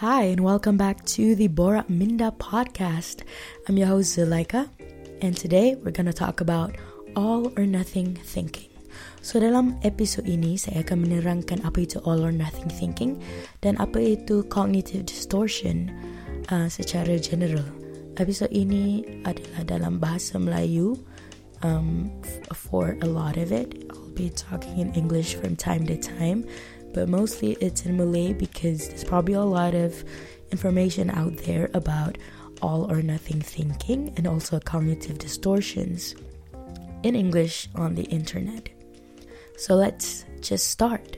Hi, and welcome back to the Borat Minda podcast. I'm your host, Zuleika, and today we're going to talk about all or nothing thinking. So dalam episod ini saya akan menerangkan apa itu all or nothing thinking dan apa itu cognitive distortion uh, secara general. Episod ini adalah dalam bahasa Melayu. Um, for a lot of it, I'll be talking in English from time to time but mostly it's in Malay because there's probably a lot of information out there about all or nothing thinking and also cognitive distortions in English on the internet. So let's just start.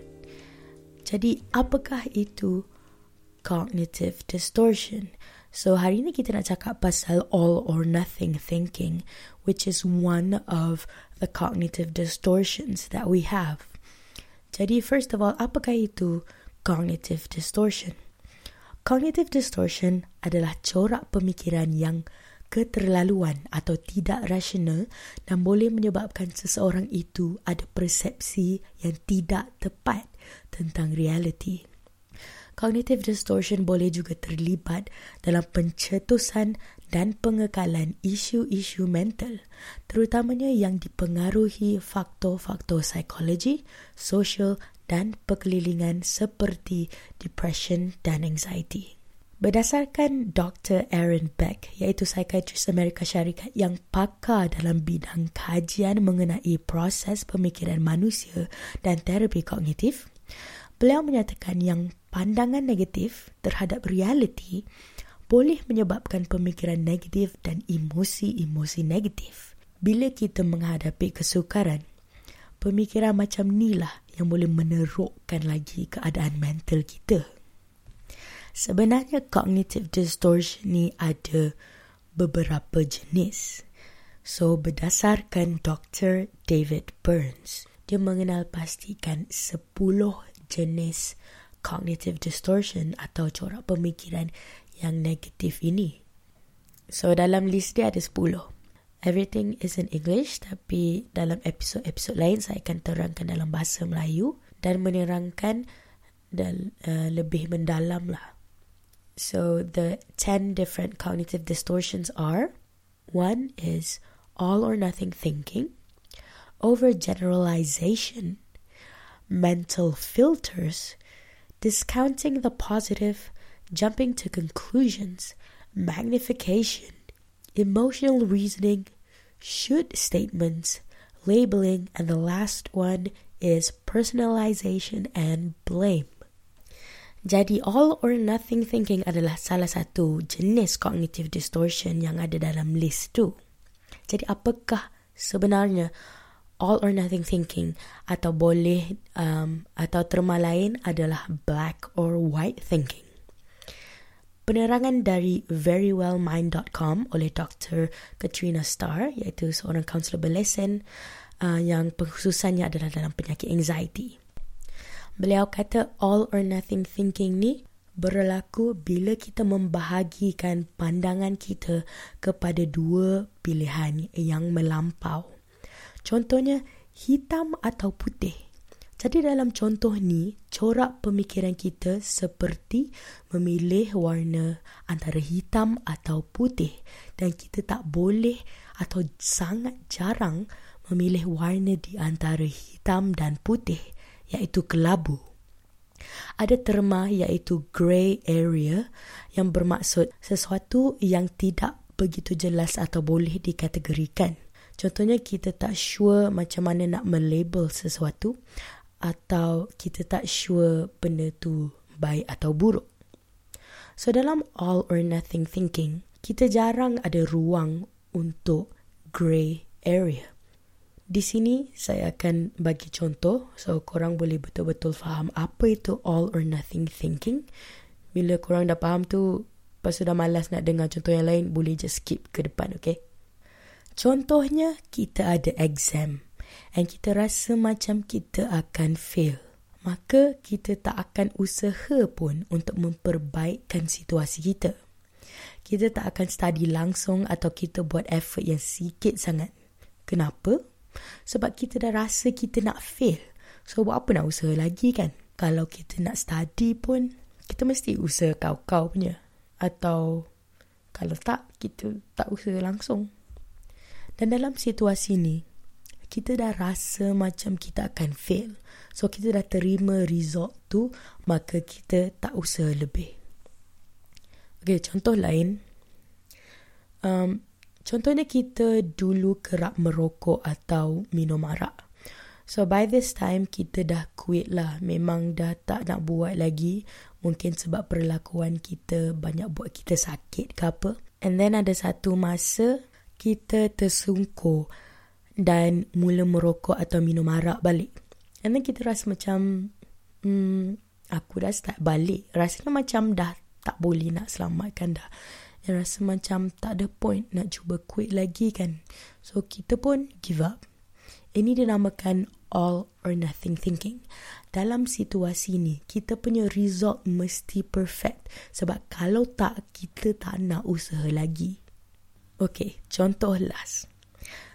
Jadi, apakah itu cognitive distortion? So, hari ini kita nak cakap pasal all or nothing thinking, which is one of the cognitive distortions that we have. Jadi first of all, apakah itu cognitive distortion? Cognitive distortion adalah corak pemikiran yang keterlaluan atau tidak rasional dan boleh menyebabkan seseorang itu ada persepsi yang tidak tepat tentang realiti. Cognitive distortion boleh juga terlibat dalam pencetusan dan pengekalan isu-isu mental, terutamanya yang dipengaruhi faktor-faktor psikologi, sosial dan perkelilingan seperti depression dan anxiety. Berdasarkan Dr. Aaron Beck, iaitu psikiatris Amerika Syarikat yang pakar dalam bidang kajian mengenai proses pemikiran manusia dan terapi kognitif, beliau menyatakan yang pandangan negatif terhadap realiti boleh menyebabkan pemikiran negatif dan emosi-emosi negatif. Bila kita menghadapi kesukaran, pemikiran macam inilah yang boleh menerukkan lagi keadaan mental kita. Sebenarnya cognitive distortion ni ada beberapa jenis. So berdasarkan Dr. David Burns, dia mengenal pastikan 10 jenis cognitive distortion atau corak pemikiran yang negatif ini. So dalam list dia ada 10. Everything is in English tapi dalam episod-episod lain saya akan terangkan dalam bahasa Melayu dan menerangkan dan uh, lebih mendalam lah. So the 10 different cognitive distortions are one is all or nothing thinking, overgeneralization, mental filters, discounting the positive jumping to conclusions, magnification, emotional reasoning, should statements, labeling, and the last one is personalization and blame. Jadi all or nothing thinking adalah salah satu jenis cognitive distortion yang ada dalam list tu. Jadi apakah sebenarnya all or nothing thinking atau boleh um, atau terma lain adalah black or white thinking? Penerangan dari verywellmind.com oleh Dr. Katrina Starr iaitu seorang kaunselor berlesen uh, yang pengkhususannya adalah dalam penyakit anxiety. Beliau kata all or nothing thinking ni berlaku bila kita membahagikan pandangan kita kepada dua pilihan yang melampau. Contohnya hitam atau putih. Jadi dalam contoh ni, corak pemikiran kita seperti memilih warna antara hitam atau putih dan kita tak boleh atau sangat jarang memilih warna di antara hitam dan putih iaitu kelabu. Ada terma iaitu grey area yang bermaksud sesuatu yang tidak begitu jelas atau boleh dikategorikan. Contohnya kita tak sure macam mana nak melabel sesuatu atau kita tak sure benda tu baik atau buruk. So dalam all or nothing thinking, kita jarang ada ruang untuk grey area. Di sini saya akan bagi contoh so korang boleh betul-betul faham apa itu all or nothing thinking. Bila korang dah faham tu, pas sudah malas nak dengar contoh yang lain, boleh just skip ke depan, okay? Contohnya, kita ada exam and kita rasa macam kita akan fail, maka kita tak akan usaha pun untuk memperbaikkan situasi kita. Kita tak akan study langsung atau kita buat effort yang sikit sangat. Kenapa? Sebab kita dah rasa kita nak fail. So, buat apa nak usaha lagi kan? Kalau kita nak study pun, kita mesti usaha kau-kau punya. Atau kalau tak, kita tak usaha langsung. Dan dalam situasi ni, kita dah rasa macam kita akan fail. So, kita dah terima result tu, maka kita tak usaha lebih. Okay, contoh lain. Um, contohnya kita dulu kerap merokok atau minum arak. So by this time kita dah quit lah Memang dah tak nak buat lagi Mungkin sebab perlakuan kita banyak buat kita sakit ke apa And then ada satu masa kita tersungkur Dan mula merokok atau minum arak balik And then kita rasa macam hmm, Aku dah start balik Rasanya macam dah tak boleh nak selamatkan dah Dan rasa macam tak ada point nak cuba quit lagi kan So kita pun give up ini dinamakan all or nothing thinking. Dalam situasi ni, kita punya result mesti perfect. Sebab kalau tak, kita tak nak usaha lagi. Okay, contoh last.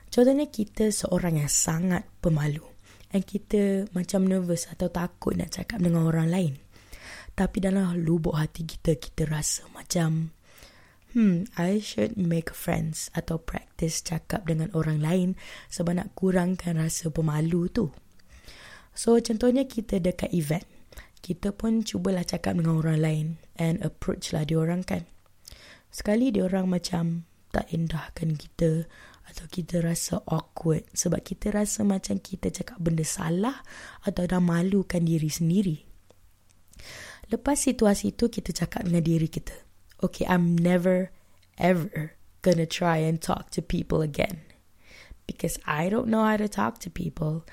Contohnya kita seorang yang sangat pemalu. Dan kita macam nervous atau takut nak cakap dengan orang lain. Tapi dalam lubuk hati kita, kita rasa macam hmm, I should make friends atau practice cakap dengan orang lain sebab nak kurangkan rasa pemalu tu. So, contohnya kita dekat event. Kita pun cubalah cakap dengan orang lain and approach lah diorang kan. Sekali diorang macam tak indahkan kita atau kita rasa awkward sebab kita rasa macam kita cakap benda salah atau dah malukan diri sendiri. Lepas situasi tu kita cakap dengan diri kita okay, I'm never, ever gonna try and talk to people again. Because I don't know how to talk to people.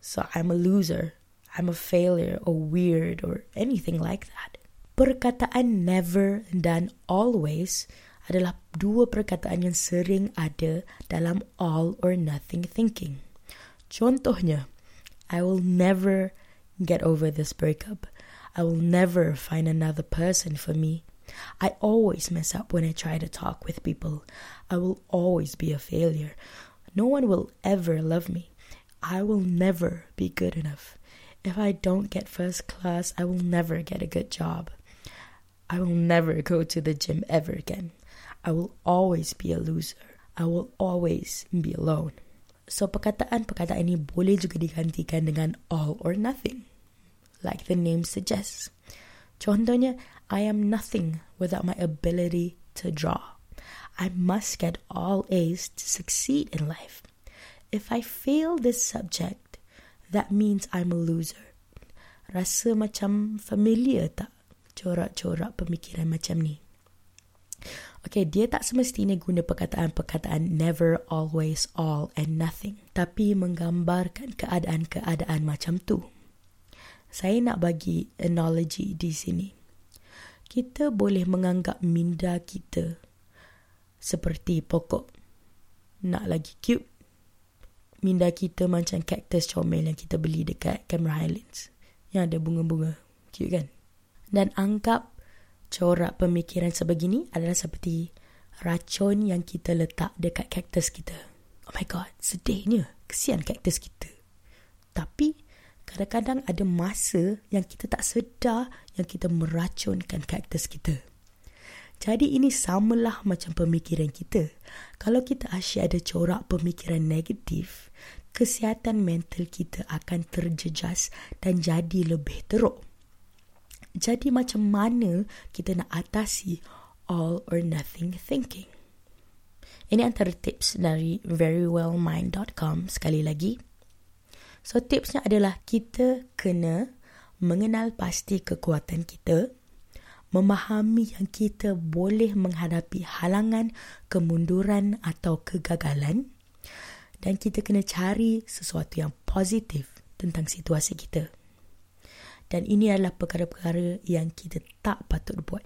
So I'm a loser. I'm a failure or weird or anything like that. Perkataan never dan always adalah dua perkataan yang sering ada dalam all or nothing thinking. Contohnya, I will never get over this breakup. I will never find another person for me. I always mess up when I try to talk with people. I will always be a failure. No one will ever love me. I will never be good enough. If I don't get first class, I will never get a good job. I will never go to the gym ever again. I will always be a loser. I will always be alone. So perkataan-perkataan ini boleh juga digantikan dengan all or nothing. Like the name suggests. Contohnya, I am nothing without my ability to draw. I must get all A's to succeed in life. If I fail this subject, that means I'm a loser. Rasa macam familiar tak corak-corak pemikiran macam ni? Okay, dia tak semestinya guna perkataan-perkataan never, always, all and nothing. Tapi menggambarkan keadaan-keadaan macam tu. Saya nak bagi analogy di sini kita boleh menganggap minda kita seperti pokok. Nak lagi cute. Minda kita macam cactus comel yang kita beli dekat Camera Highlands. Yang ada bunga-bunga. Cute kan? Dan anggap corak pemikiran sebegini adalah seperti racun yang kita letak dekat cactus kita. Oh my god, sedihnya. Kesian cactus kita. Tapi, kadang-kadang ada masa yang kita tak sedar yang kita meracunkan kaktus kita. Jadi ini samalah macam pemikiran kita. Kalau kita asyik ada corak pemikiran negatif, kesihatan mental kita akan terjejas dan jadi lebih teruk. Jadi macam mana kita nak atasi all or nothing thinking? Ini antara tips dari verywellmind.com sekali lagi. So tipsnya adalah kita kena mengenal pasti kekuatan kita, memahami yang kita boleh menghadapi halangan, kemunduran atau kegagalan dan kita kena cari sesuatu yang positif tentang situasi kita. Dan ini adalah perkara-perkara yang kita tak patut buat.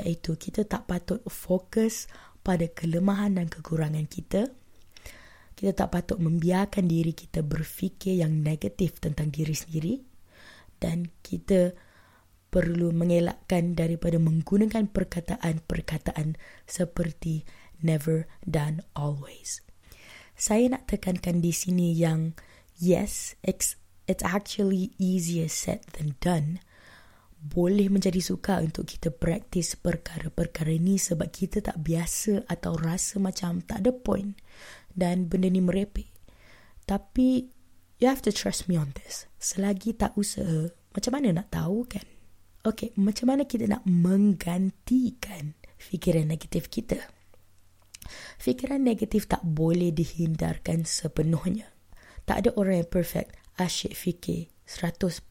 Iaitu kita tak patut fokus pada kelemahan dan kekurangan kita kita tak patut membiarkan diri kita berfikir yang negatif tentang diri sendiri dan kita perlu mengelakkan daripada menggunakan perkataan-perkataan seperti never dan always. Saya nak tekankan di sini yang yes, it's actually easier said than done. boleh menjadi sukar untuk kita praktis perkara-perkara ni sebab kita tak biasa atau rasa macam tak ada point dan benda ni merepek. Tapi you have to trust me on this. Selagi tak usaha, macam mana nak tahu kan? Okay, macam mana kita nak menggantikan fikiran negatif kita? Fikiran negatif tak boleh dihindarkan sepenuhnya. Tak ada orang yang perfect asyik fikir 100%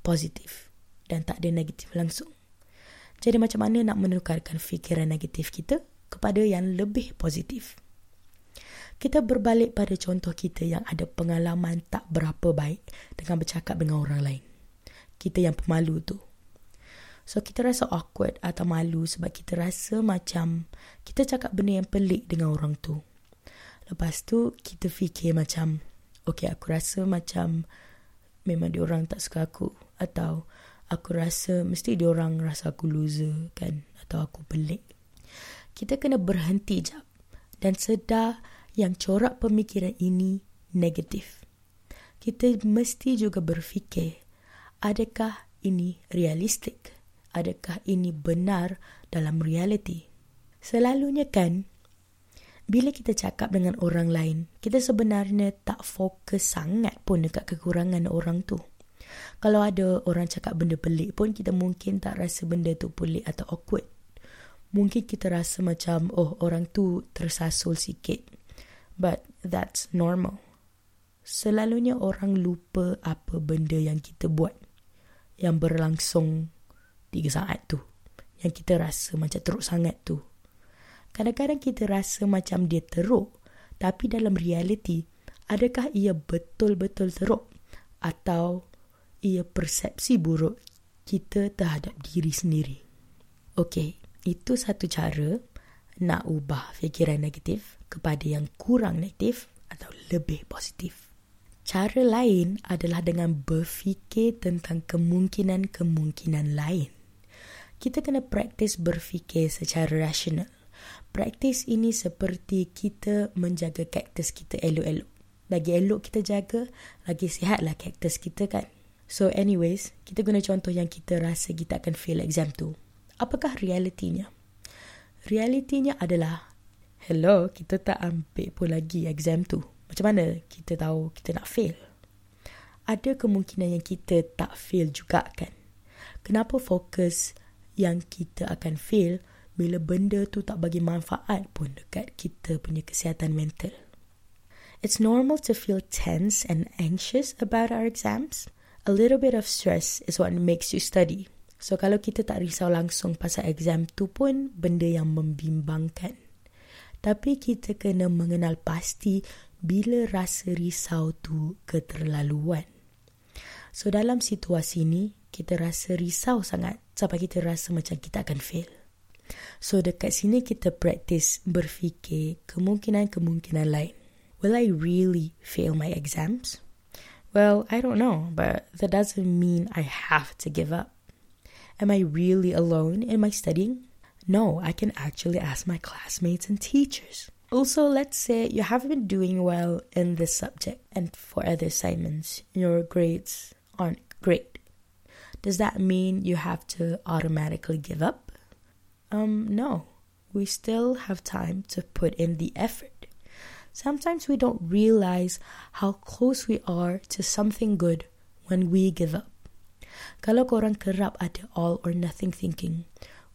positif dan tak ada negatif langsung. Jadi macam mana nak menukarkan fikiran negatif kita kepada yang lebih positif? Kita berbalik pada contoh kita yang ada pengalaman tak berapa baik dengan bercakap dengan orang lain. Kita yang pemalu tu. So kita rasa awkward atau malu sebab kita rasa macam kita cakap benda yang pelik dengan orang tu. Lepas tu kita fikir macam okay aku rasa macam memang dia orang tak suka aku atau aku rasa mesti dia orang rasa aku loser kan atau aku pelik. Kita kena berhenti jap dan sedar yang corak pemikiran ini negatif. Kita mesti juga berfikir, adakah ini realistik? Adakah ini benar dalam realiti? Selalunya kan, bila kita cakap dengan orang lain, kita sebenarnya tak fokus sangat pun dekat kekurangan orang tu. Kalau ada orang cakap benda pelik pun kita mungkin tak rasa benda tu pelik atau awkward. Mungkin kita rasa macam oh orang tu tersasul sikit. But that's normal. Selalunya orang lupa apa benda yang kita buat yang berlangsung tiga saat tu. Yang kita rasa macam teruk sangat tu. Kadang-kadang kita rasa macam dia teruk. Tapi dalam realiti, adakah ia betul-betul teruk? Atau ia persepsi buruk kita terhadap diri sendiri. Okey, itu satu cara nak ubah fikiran negatif kepada yang kurang negatif atau lebih positif. Cara lain adalah dengan berfikir tentang kemungkinan-kemungkinan lain. Kita kena praktis berfikir secara rasional. Praktis ini seperti kita menjaga kaktus kita elok-elok. Lagi elok kita jaga, lagi sihatlah kaktus kita kan. So anyways, kita guna contoh yang kita rasa kita akan fail exam tu. Apakah realitinya? Realitinya adalah, hello, kita tak ambil pun lagi exam tu. Macam mana kita tahu kita nak fail? Ada kemungkinan yang kita tak fail juga kan? Kenapa fokus yang kita akan fail bila benda tu tak bagi manfaat pun dekat kita punya kesihatan mental? It's normal to feel tense and anxious about our exams a little bit of stress is what makes you study. So kalau kita tak risau langsung pasal exam tu pun benda yang membimbangkan. Tapi kita kena mengenal pasti bila rasa risau tu keterlaluan. So dalam situasi ni, kita rasa risau sangat sampai kita rasa macam kita akan fail. So dekat sini kita praktis berfikir kemungkinan-kemungkinan lain. Will I really fail my exams? Well, I don't know, but that doesn't mean I have to give up. Am I really alone in my studying? No, I can actually ask my classmates and teachers. Also, let's say you haven't been doing well in this subject and for other assignments, your grades aren't great. Does that mean you have to automatically give up? Um, no. We still have time to put in the effort. Sometimes we don't realize how close we are to something good when we give up. Kalau korang kerap ada all or nothing thinking,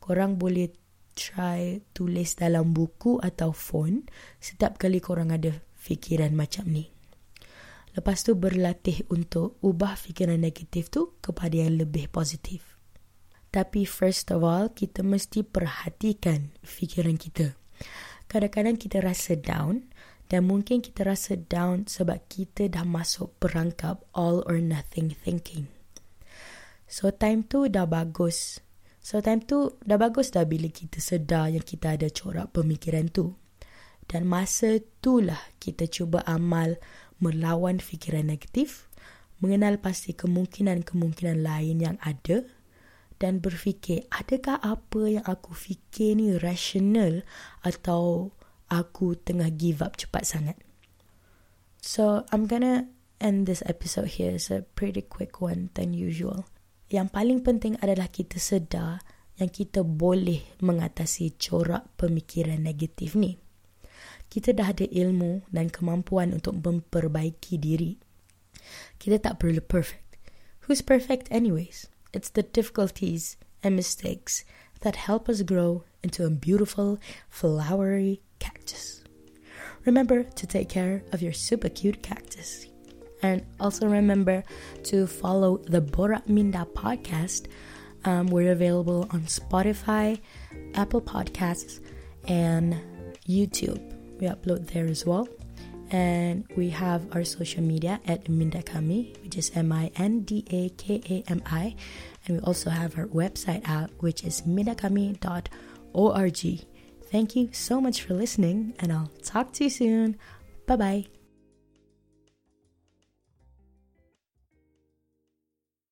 korang boleh try tulis dalam buku atau phone setiap kali korang ada fikiran macam ni. Lepas tu berlatih untuk ubah fikiran negatif tu kepada yang lebih positif. Tapi first of all, kita mesti perhatikan fikiran kita. Kadang-kadang kita rasa down, dan mungkin kita rasa down sebab kita dah masuk perangkap all or nothing thinking. So time tu dah bagus. So time tu dah bagus dah bila kita sedar yang kita ada corak pemikiran tu. Dan masa itulah kita cuba amal melawan fikiran negatif, mengenal pasti kemungkinan-kemungkinan lain yang ada dan berfikir adakah apa yang aku fikir ni rasional atau aku tengah give up cepat sangat. So I'm gonna end this episode here. It's a pretty quick one than usual. yang paling penting adalah kita sedar yang kita boleh mengatasi corak pemikiran negatif ni. Kita dah ada ilmu dan kemampuan untuk memperbaiki diri. Kita tak perlu perfect. Who's perfect anyways? It's the difficulties and mistakes that help us grow into a beautiful, flowery cactus. Remember to take care of your super cute cactus. And also remember to follow the Bora Minda podcast um, we're available on Spotify, Apple Podcasts, and YouTube. We upload there as well. And we have our social media at Mindakami, which is M I N D A K A M I. And we also have our website out, which is mindakami.org. Thank you so much for listening, and I'll talk to you soon. Bye bye.